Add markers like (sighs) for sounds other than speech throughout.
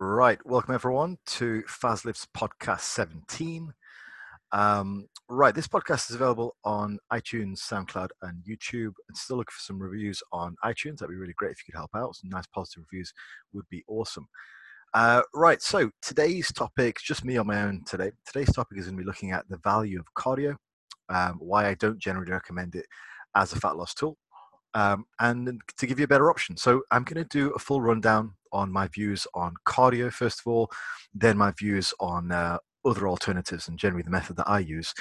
Right, welcome everyone to FasLift's podcast 17. Um, right, this podcast is available on iTunes, SoundCloud, and YouTube. And still looking for some reviews on iTunes. That'd be really great if you could help out. Some nice positive reviews would be awesome. Uh, right, so today's topic, just me on my own today. Today's topic is going to be looking at the value of cardio, um, why I don't generally recommend it as a fat loss tool, um, and to give you a better option. So I'm going to do a full rundown on my views on cardio, first of all, then my views on uh, other alternatives and generally the method that I use.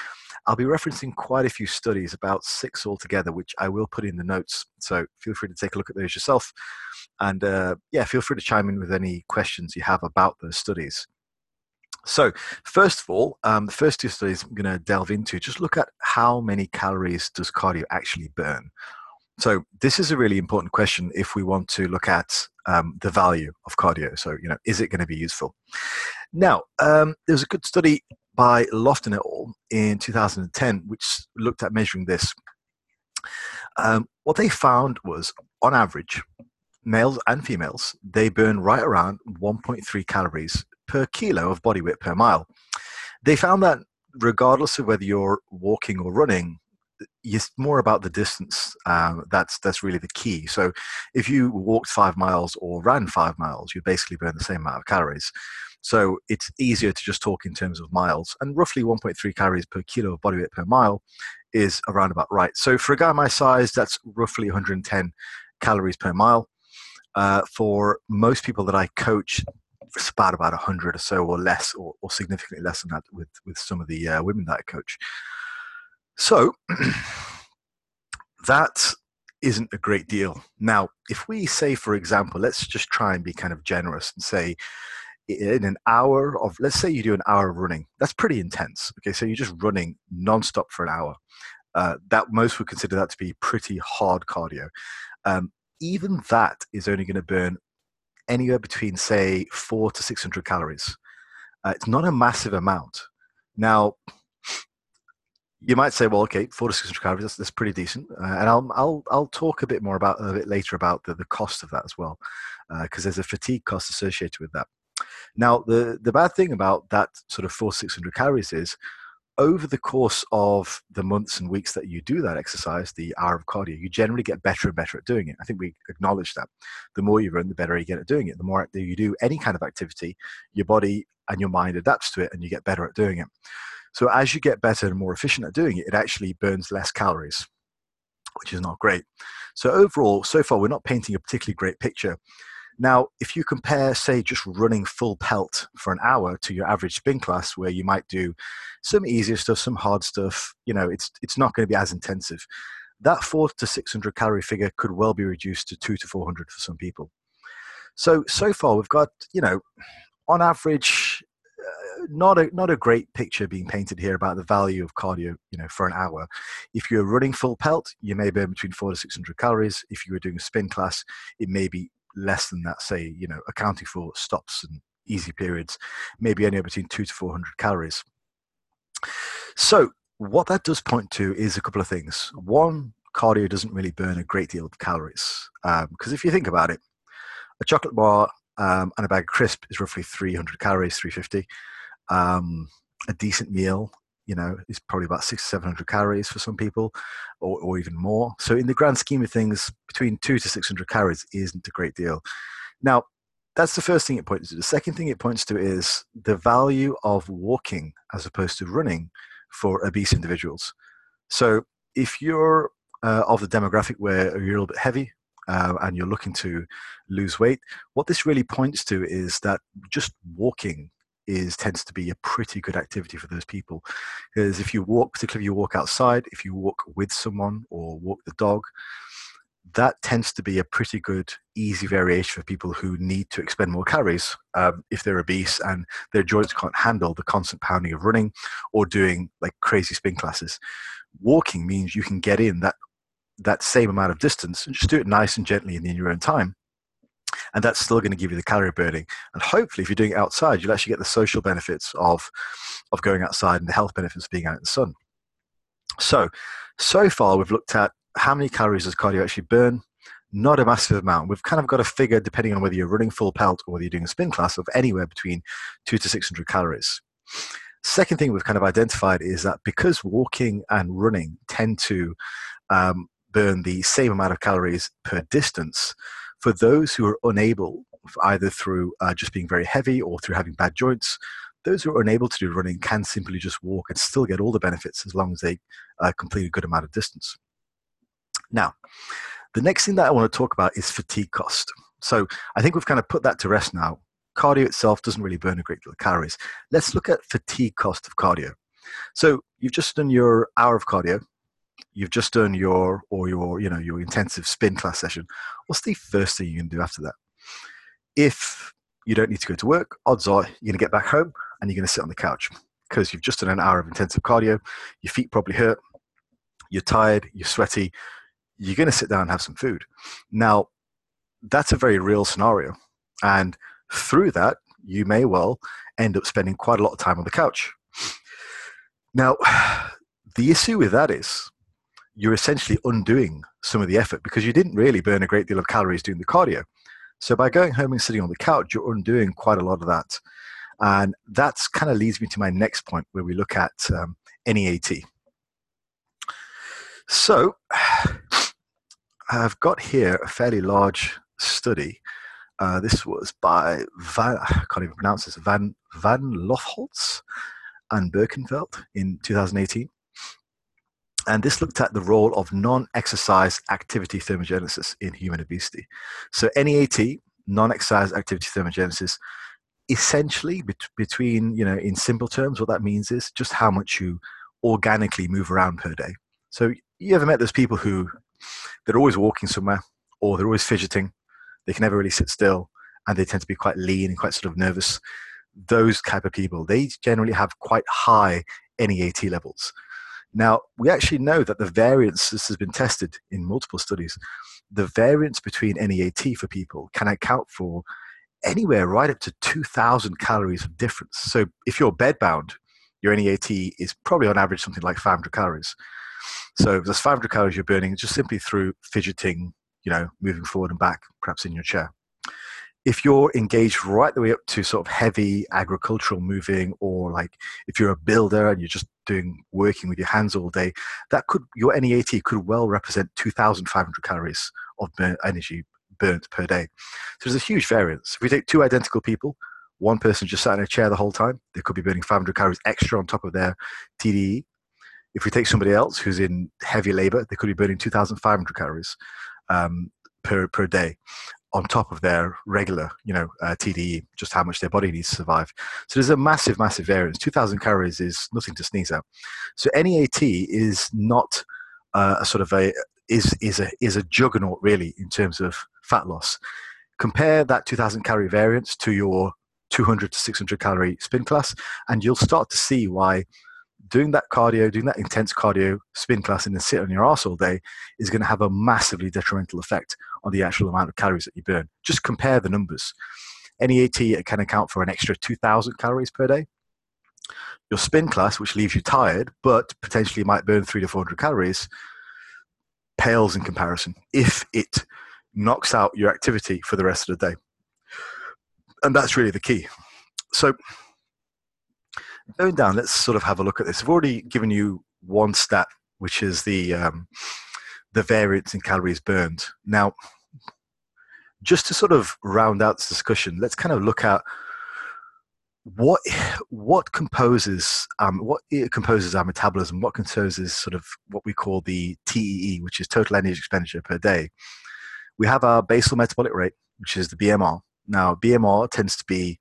I'll be referencing quite a few studies, about six altogether, which I will put in the notes. So feel free to take a look at those yourself. And uh, yeah, feel free to chime in with any questions you have about those studies. So, first of all, um, the first two studies I'm going to delve into, just look at how many calories does cardio actually burn. So this is a really important question if we want to look at um, the value of cardio. So you know, is it going to be useful? Now, um, there's a good study by Loftin et al. in 2010 which looked at measuring this. Um, what they found was, on average, males and females they burn right around 1.3 calories per kilo of body weight per mile. They found that regardless of whether you're walking or running, it's more about the distance. Um, that's that's really the key. So, if you walked five miles or ran five miles, you'd basically burn the same amount of calories. So it's easier to just talk in terms of miles. And roughly 1.3 calories per kilo of body weight per mile is around about right. So for a guy my size, that's roughly 110 calories per mile. Uh, for most people that I coach, it's about about 100 or so or less or, or significantly less than that with, with some of the uh, women that I coach. So (clears throat) that isn't a great deal. Now, if we say, for example, let's just try and be kind of generous and say, in an hour of, let's say you do an hour of running, that's pretty intense. Okay, so you're just running nonstop for an hour. Uh, that most would consider that to be pretty hard cardio. Um, even that is only going to burn anywhere between, say, four to 600 calories. Uh, it's not a massive amount. Now, you might say, well, okay, four to six hundred calories, that's, that's pretty decent. Uh, and I'll, I'll, I'll talk a bit more about a bit later about the, the cost of that as well, because uh, there's a fatigue cost associated with that. Now, the, the bad thing about that sort of four, 600 calories is over the course of the months and weeks that you do that exercise, the hour of cardio, you generally get better and better at doing it. I think we acknowledge that. The more you run, the better you get at doing it. The more you do any kind of activity, your body and your mind adapts to it and you get better at doing it. So as you get better and more efficient at doing it, it actually burns less calories, which is not great. So overall, so far, we're not painting a particularly great picture. Now, if you compare, say, just running full pelt for an hour to your average spin class, where you might do some easier stuff, some hard stuff, you know, it's it's not going to be as intensive. That four to six hundred calorie figure could well be reduced to two to four hundred for some people. So so far, we've got you know, on average, not a not a great picture being painted here about the value of cardio, you know, for an hour. If you're running full pelt, you may burn between four to six hundred calories. If you were doing a spin class, it may be less than that. Say, you know, accounting for stops and easy periods, maybe anywhere between two to four hundred calories. So, what that does point to is a couple of things. One, cardio doesn't really burn a great deal of calories because um, if you think about it, a chocolate bar um, and a bag of crisp is roughly 300 calories, 350 um, a decent meal you know is probably about six to seven hundred calories for some people or, or even more. So in the grand scheme of things between two to six hundred calories isn't a great deal. Now that's the first thing it points to. The second thing it points to is the value of walking as opposed to running for obese individuals. So if you're uh, of the demographic where you're a little bit heavy uh, and you're looking to lose weight, what this really points to is that just walking is tends to be a pretty good activity for those people. Because if you walk particularly if you walk outside if you walk with someone or walk the dog that tends to be a pretty good easy variation for people who need to expend more calories um, if they're obese and their joints can't handle the constant pounding of running or doing like crazy spin classes. Walking means you can get in that that same amount of distance. And just do it nice and gently in your own time and that's still going to give you the calorie burning. And hopefully, if you're doing it outside, you'll actually get the social benefits of of going outside and the health benefits of being out in the sun. So, so far we've looked at how many calories does cardio actually burn. not a massive amount. We've kind of got a figure, depending on whether you're running full pelt or whether you're doing a spin class, of anywhere between two to 600 calories. Second thing we've kind of identified is that because walking and running tend to um, burn the same amount of calories per distance, for those who are unable, either through uh, just being very heavy or through having bad joints, those who are unable to do running can simply just walk and still get all the benefits as long as they uh, complete a good amount of distance. Now, the next thing that I want to talk about is fatigue cost. So I think we've kind of put that to rest now. Cardio itself doesn't really burn a great deal of calories. Let's look at fatigue cost of cardio. So you've just done your hour of cardio, you've just done your or your you know your intensive spin class session. What's the first thing you can do after that? If you don't need to go to work, odds are you're going to get back home and you're going to sit on the couch because you've just done an hour of intensive cardio. Your feet probably hurt. You're tired. You're sweaty you're going to sit down and have some food. Now, that's a very real scenario. And through that, you may well end up spending quite a lot of time on the couch. Now, (sighs) the issue with that is you're essentially undoing some of the effort because you didn't really burn a great deal of calories doing the cardio. So by going home and sitting on the couch, you're undoing quite a lot of that. And that's kind of leads me to my next point where we look at um, NEAT. So I've got here a fairly large study. Uh, this was by Van, I can't even pronounce this, Van, Van Lofholtz and Birkenfeld in 2018. And this looked at the role of non exercise activity thermogenesis in human obesity. So, NEAT, non exercise activity thermogenesis, essentially bet- between, you know, in simple terms, what that means is just how much you organically move around per day. So, you ever met those people who they're always walking somewhere or they're always fidgeting. They can never really sit still and they tend to be quite lean and quite sort of nervous. Those type of people, they generally have quite high NEAT levels. Now, we actually know that the variance, this has been tested in multiple studies, the variance between NEAT for people can account for anywhere right up to 2,000 calories of difference. So if you're bedbound, your NEAT is probably on average something like 500 calories. So there's 500 calories you're burning just simply through fidgeting, you know, moving forward and back, perhaps in your chair. If you're engaged right the way up to sort of heavy agricultural moving, or like if you're a builder and you're just doing working with your hands all day, that could your NEAT could well represent 2,500 calories of energy burnt per day. So there's a huge variance. If we take two identical people, one person just sat in a chair the whole time, they could be burning 500 calories extra on top of their TDE. If we take somebody else who's in heavy labor, they could be burning 2,500 calories um, per, per day on top of their regular, you know, uh, TDE, just how much their body needs to survive. So there's a massive, massive variance. 2,000 calories is nothing to sneeze at. So NEAT is not uh, a sort of a is is a is a juggernaut really in terms of fat loss. Compare that 2,000 calorie variance to your 200 to 600 calorie spin class, and you'll start to see why doing that cardio, doing that intense cardio spin class and then sit on your ass all day is going to have a massively detrimental effect on the actual amount of calories that you burn. Just compare the numbers. NEAT can account for an extra 2,000 calories per day. Your spin class, which leaves you tired, but potentially might burn three to 400 calories, pales in comparison if it knocks out your activity for the rest of the day. And that's really the key. So, going down, let's sort of have a look at this. I've already given you one stat, which is the um, the variance in calories burned. Now, just to sort of round out this discussion, let's kind of look at what what composes um, what composes our metabolism. What composes sort of what we call the TEE, which is total energy expenditure per day. We have our basal metabolic rate, which is the BMR. Now, BMR tends to be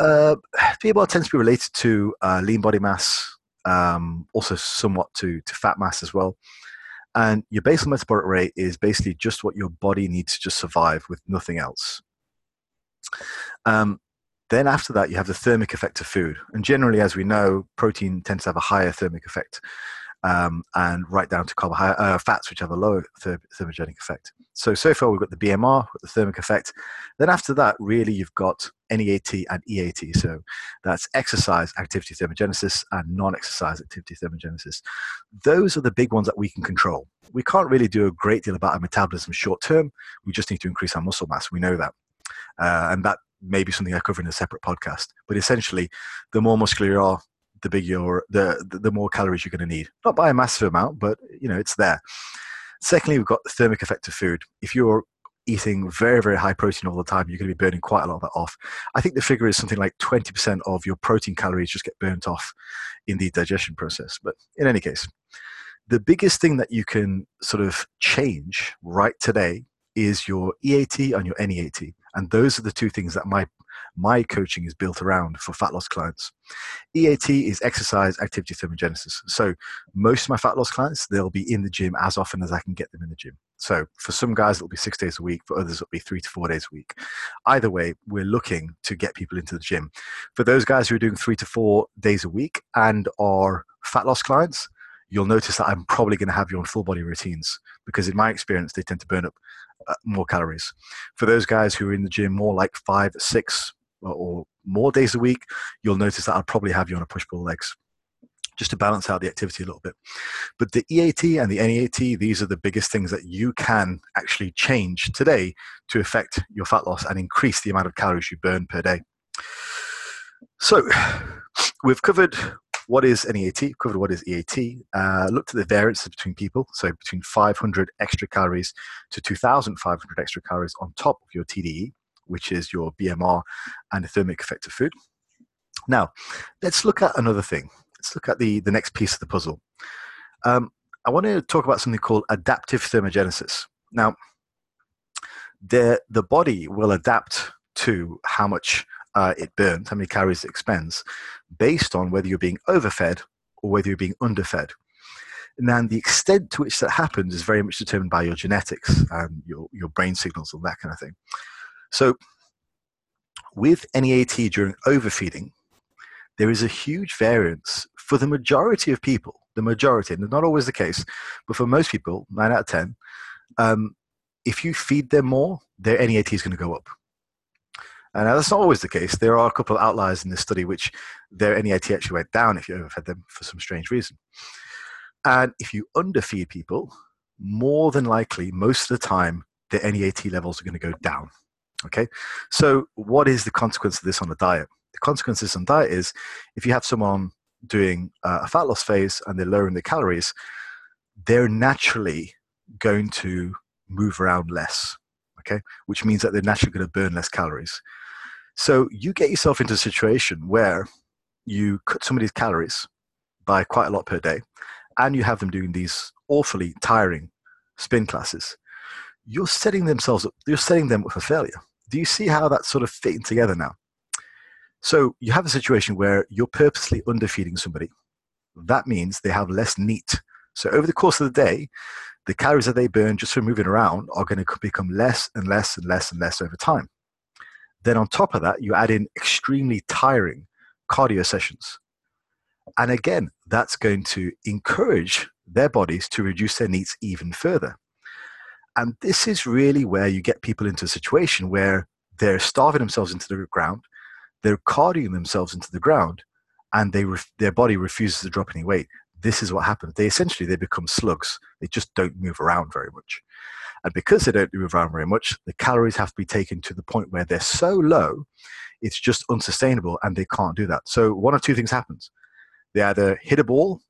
uh, tends to be related to uh, lean body mass, um, also somewhat to, to fat mass as well. And your basal metabolic rate is basically just what your body needs to just survive with nothing else. Um, then after that, you have the thermic effect of food. And generally, as we know, protein tends to have a higher thermic effect. Um, and right down to carbohydrate, uh, fats, which have a lower thermogenic effect. So, so far we've got the BMR, the thermic effect. Then after that, really you've got NEAT and EAT. So that's exercise activity thermogenesis and non-exercise activity thermogenesis. Those are the big ones that we can control. We can't really do a great deal about our metabolism short term. We just need to increase our muscle mass. We know that. Uh, and that may be something I cover in a separate podcast. But essentially, the more muscular you are, the bigger the, the more calories you're going to need. Not by a massive amount, but you know it's there. Secondly, we've got the thermic effect of food. If you're eating very very high protein all the time, you're going to be burning quite a lot of that off. I think the figure is something like 20% of your protein calories just get burnt off in the digestion process. But in any case, the biggest thing that you can sort of change right today is your EAT and your NEAT. And those are the two things that my my coaching is built around for fat loss clients. EAT is exercise activity thermogenesis. So most of my fat loss clients, they'll be in the gym as often as I can get them in the gym. So for some guys, it'll be six days a week. For others, it'll be three to four days a week. Either way, we're looking to get people into the gym. For those guys who are doing three to four days a week and are fat loss clients, you'll notice that I'm probably going to have you on full body routines because in my experience, they tend to burn up uh, more calories. For those guys who are in the gym more like five, six, or more days a week, you'll notice that I'll probably have you on a push pull legs just to balance out the activity a little bit. But the EAT and the NEAT, these are the biggest things that you can actually change today to affect your fat loss and increase the amount of calories you burn per day. So we've covered what is NEAT, covered what is EAT, uh, looked at the variances between people, so between 500 extra calories to 2,500 extra calories on top of your TDE, which is your BMR and the thermic effect of food. Now, let's look at another thing. Let's look at the, the next piece of the puzzle. Um, I want to talk about something called adaptive thermogenesis. Now, the, the body will adapt to how much uh, it burns, how many calories it expends, based on whether you're being overfed or whether you're being underfed. Now, the extent to which that happens is very much determined by your genetics and your, your brain signals and that kind of thing. So, with NEAT during overfeeding, there is a huge variance for the majority of people. The majority, and not always the case, but for most people, nine out of 10, um, if you feed them more, their NEAT is going to go up. And that's not always the case. There are a couple of outliers in this study which their NEAT actually went down if you overfed them for some strange reason. And if you underfeed people, more than likely, most of the time, their NEAT levels are going to go down. Okay, so what is the consequence of this on a diet? The consequence of this on diet is if you have someone doing uh, a fat loss phase and they're lowering their calories, they're naturally going to move around less. Okay, which means that they're naturally going to burn less calories. So you get yourself into a situation where you cut somebody's calories by quite a lot per day, and you have them doing these awfully tiring spin classes. You're setting themselves up. You're setting them up for failure. Do you see how that's sort of fitting together now? So you have a situation where you're purposely underfeeding somebody. That means they have less NEAT. So over the course of the day, the calories that they burn just from moving around are going to become less and less and less and less over time. Then on top of that, you add in extremely tiring cardio sessions. And again, that's going to encourage their bodies to reduce their needs even further. And this is really where you get people into a situation where they're starving themselves into the ground, they're cardioing themselves into the ground, and they their body refuses to drop any weight. This is what happens. They essentially they become slugs. They just don't move around very much. And because they don't move around very much, the calories have to be taken to the point where they're so low, it's just unsustainable and they can't do that. So one of two things happens. They either hit a ball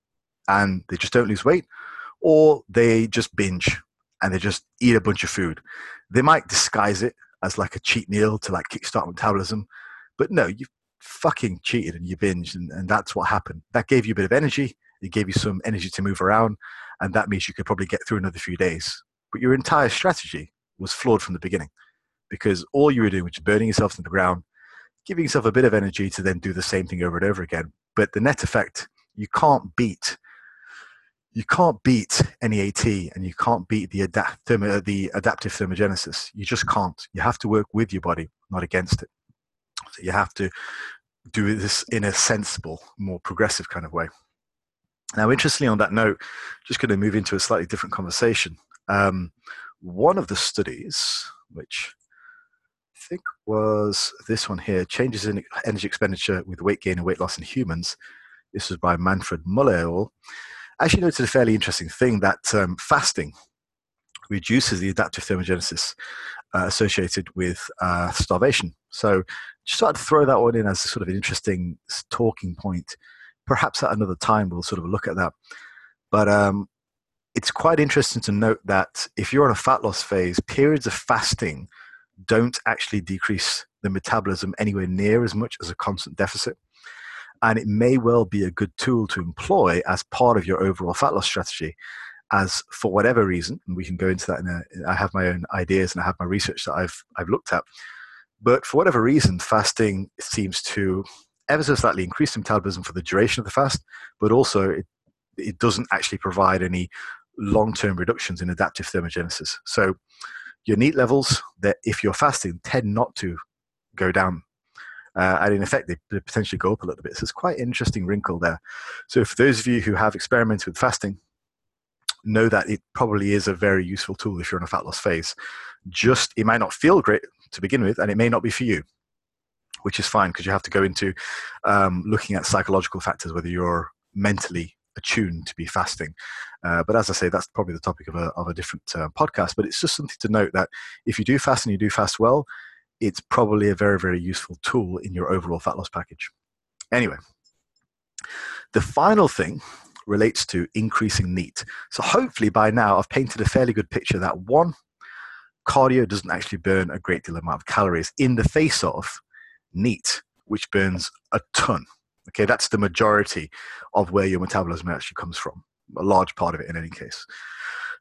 and they just don't lose weight, or they just binge and they just eat a bunch of food. They might disguise it as like a cheat meal to like kickstart metabolism, but no, you fucking cheated and you binged, and, and that's what happened. That gave you a bit of energy. It gave you some energy to move around, and that means you could probably get through another few days. But your entire strategy was flawed from the beginning because all you were doing was burning yourself to the ground, giving yourself a bit of energy to then do the same thing over and over again. But the net effect, you can't beat. You can't beat NEAT and you can't beat the, adapt, the adaptive thermogenesis. You just can't. You have to work with your body, not against it. So you have to do this in a sensible, more progressive kind of way. Now, interestingly, on that note, just going to move into a slightly different conversation. Um, one of the studies, which I think was this one here, changes in energy expenditure with weight gain and weight loss in humans. This was by Manfred Muller. Actually, noted a fairly interesting thing that um, fasting reduces the adaptive thermogenesis uh, associated with uh, starvation. So, just thought to throw that one in as sort of an interesting talking point. Perhaps at another time we'll sort of look at that. But um, it's quite interesting to note that if you're on a fat loss phase, periods of fasting don't actually decrease the metabolism anywhere near as much as a constant deficit. And it may well be a good tool to employ as part of your overall fat loss strategy. As for whatever reason, and we can go into that in a, I have my own ideas and I have my research that I've, I've looked at. But for whatever reason, fasting seems to ever so slightly increase metabolism for the duration of the fast, but also it, it doesn't actually provide any long term reductions in adaptive thermogenesis. So your NEAT levels, that if you're fasting, tend not to go down. Uh, and in effect, they, potentially go up a little bit. So it's quite interesting wrinkle there. So for those of you who have experimented with fasting, know that it probably is a very useful tool if you're in a fat loss phase. Just it might not feel great to begin with, and it may not be for you, which is fine because you have to go into um, looking at psychological factors, whether you're mentally attuned to be fasting. Uh, but as I say, that's probably the topic of a, of a different uh, podcast. But it's just something to note that if you do fast and you do fast well, it's probably a very, very useful tool in your overall fat loss package. Anyway, the final thing relates to increasing NEAT. So hopefully by now I've painted a fairly good picture that one, cardio doesn't actually burn a great deal amount of calories in the face of NEAT, which burns a ton. Okay, that's the majority of where your metabolism actually comes from. A large part of it, in any case.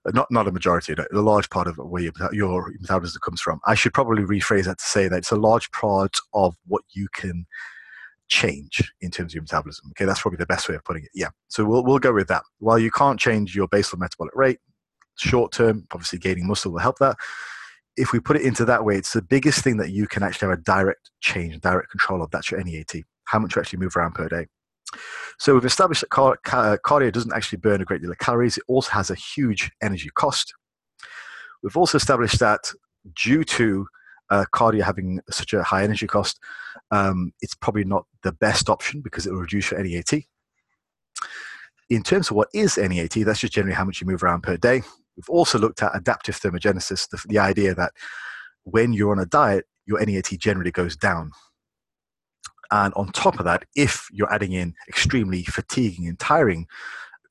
Uh, not not a majority, a large part of where your, your metabolism comes from. I should probably rephrase that to say that it's a large part of what you can change in terms of your metabolism. Okay, that's probably the best way of putting it. Yeah, so we'll we'll go with that. While you can't change your basal metabolic rate, short term, obviously gaining muscle will help that. If we put it into that way, it's the biggest thing that you can actually have a direct change, direct control of. That's your NEAT how much you actually move around per day. So we've established that car- cardio doesn't actually burn a great deal of calories. It also has a huge energy cost. We've also established that due to uh, cardio having such a high energy cost, um, it's probably not the best option because it will reduce your NEAT. In terms of what is NEAT, that's just generally how much you move around per day. We've also looked at adaptive thermogenesis, the, the idea that when you're on a diet, your NEAT generally goes down. And on top of that, if you're adding in extremely fatiguing and tiring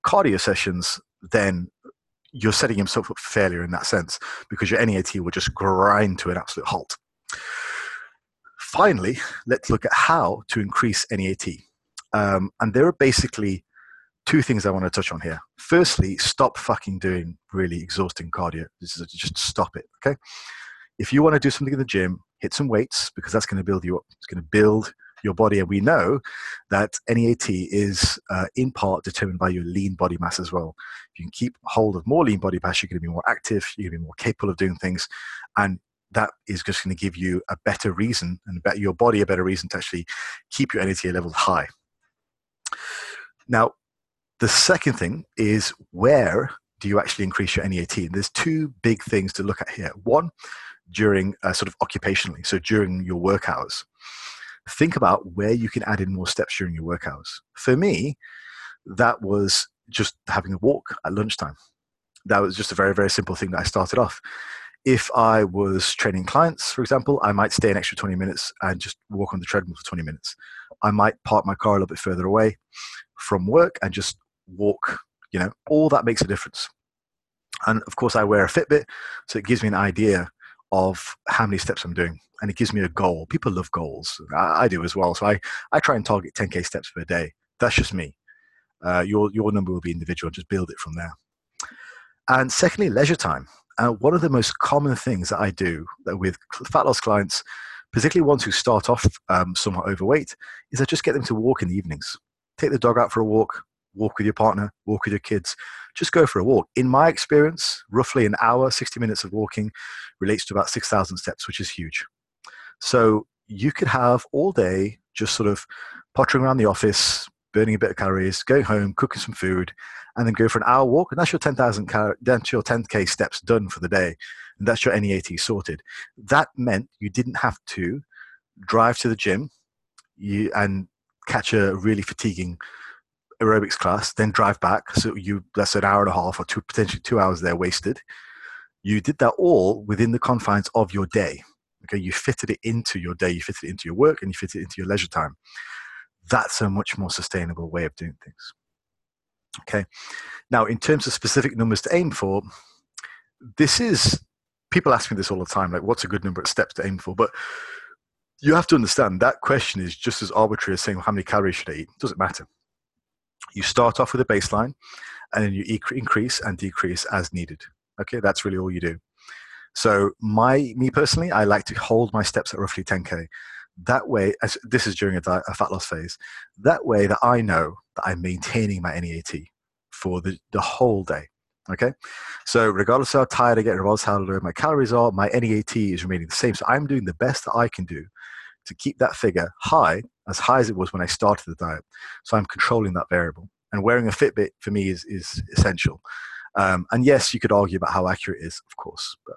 cardio sessions, then you're setting yourself up for failure in that sense because your NEAT will just grind to an absolute halt. Finally, let's look at how to increase NEAT. Um, and there are basically two things I want to touch on here. Firstly, stop fucking doing really exhausting cardio. This is Just stop it, okay? If you want to do something in the gym, hit some weights because that's going to build you up. It's going to build your body. And we know that NEAT is uh, in part determined by your lean body mass as well. If you can keep hold of more lean body mass, you're going to be more active, you're going to be more capable of doing things. And that is just going to give you a better reason and your body a better reason to actually keep your NEAT levels high. Now, the second thing is where do you actually increase your NEAT? And there's two big things to look at here. One, during uh, sort of occupationally, so during your work hours think about where you can add in more steps during your work hours. For me, that was just having a walk at lunchtime. That was just a very, very simple thing that I started off. If I was training clients, for example, I might stay an extra 20 minutes and just walk on the treadmill for 20 minutes. I might park my car a little bit further away from work and just walk. You know, all that makes a difference. And of course, I wear a Fitbit, so it gives me an idea of how many steps I'm doing and it gives me a goal. People love goals. I, I do as well. So I, I try and target 10K steps per day. That's just me. Uh, your, your number will be individual. Just build it from there. And secondly, leisure time. Uh, one of the most common things that I do with fat loss clients, particularly ones who start off um, somewhat overweight, is I just get them to walk in the evenings. Take the dog out for a walk, walk with your partner, walk with your kids. Just go for a walk. In my experience, roughly an hour, 60 minutes of walking relates to about 6,000 steps, which is huge. So you could have all day just sort of pottering around the office, burning a bit of calories, going home, cooking some food, and then go for an hour walk. And that's your 10,000 cal- that's your 10k steps done for the day. And that's your NEAT sorted. That meant you didn't have to drive to the gym you, and catch a really fatiguing aerobics class, then drive back. So you that's an hour and a half or two potentially two hours there wasted. You did that all within the confines of your day. Okay, you fitted it into your day, you fitted it into your work, and you fitted it into your leisure time. That's a much more sustainable way of doing things. Okay, now in terms of specific numbers to aim for, this is people ask me this all the time, like what's a good number of steps to aim for? But you have to understand that question is just as arbitrary as saying well, how many calories should I eat? It doesn't matter. You start off with a baseline, and then you increase and decrease as needed. Okay, that's really all you do. So my me personally, I like to hold my steps at roughly 10k. That way, as this is during a, diet, a fat loss phase. That way, that I know that I'm maintaining my NEAT for the, the whole day. Okay, so regardless of how tired I get, regardless how low my calories are, my NEAT is remaining the same. So I'm doing the best that I can do to keep that figure high, as high as it was when I started the diet. So I'm controlling that variable. And wearing a Fitbit for me is, is essential. Um, and yes, you could argue about how accurate it is, of course, but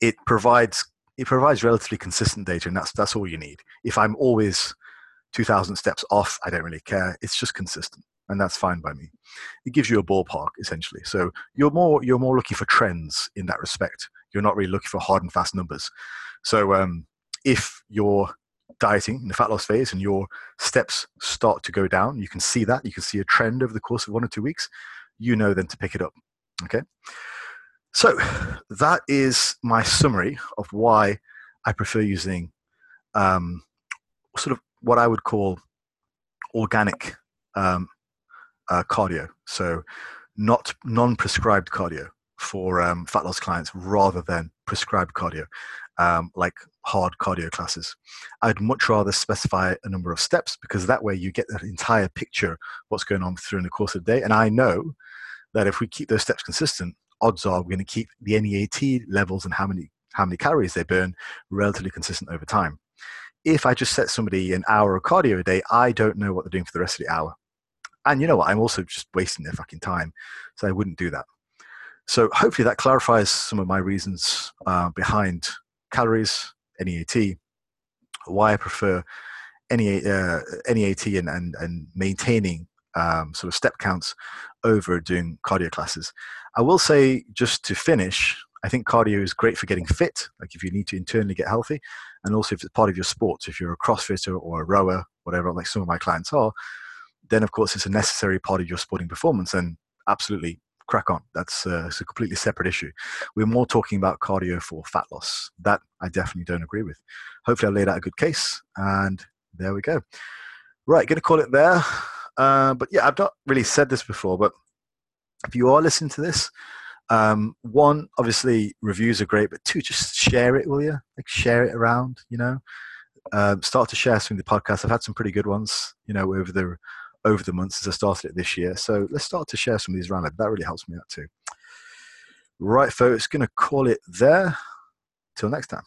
it provides it provides relatively consistent data, and that's that's all you need. If I'm always 2,000 steps off, I don't really care. It's just consistent, and that's fine by me. It gives you a ballpark essentially. So you're more you're more looking for trends in that respect. You're not really looking for hard and fast numbers. So um, if you're dieting in the fat loss phase and your steps start to go down, you can see that. You can see a trend over the course of one or two weeks. You know then to pick it up. Okay. So that is my summary of why I prefer using um, sort of what I would call organic um, uh, cardio. So not non-prescribed cardio for um, fat loss clients rather than prescribed cardio, um, like hard cardio classes. I'd much rather specify a number of steps because that way you get the entire picture what's going on through the course of the day. And I know that if we keep those steps consistent, odds are we're going to keep the NEAT levels and how many how many calories they burn relatively consistent over time. If I just set somebody an hour of cardio a day, I don't know what they're doing for the rest of the hour. And you know what? I'm also just wasting their fucking time. So I wouldn't do that. So hopefully that clarifies some of my reasons uh, behind calories, NEAT, why I prefer NEAT, uh, NEAT and, and, and maintaining um, sort of step counts over doing cardio classes. I will say, just to finish, I think cardio is great for getting fit, like if you need to internally get healthy, and also if it's part of your sport. If you're a CrossFitter or a rower, whatever, like some of my clients are, then of course it's a necessary part of your sporting performance. And absolutely crack on. That's uh, it's a completely separate issue. We're more talking about cardio for fat loss. That I definitely don't agree with. Hopefully, I laid out a good case, and there we go. Right, going to call it there. Uh, but yeah, I've not really said this before, but if you are listening to this, um, one, obviously reviews are great, but two, just share it, will you? Like share it around, you know. Um, start to share some of the podcasts. I've had some pretty good ones, you know, over the over the months as I started it this year. So let's start to share some of these around. That really helps me out too. Right, folks, going to call it there. Till next time.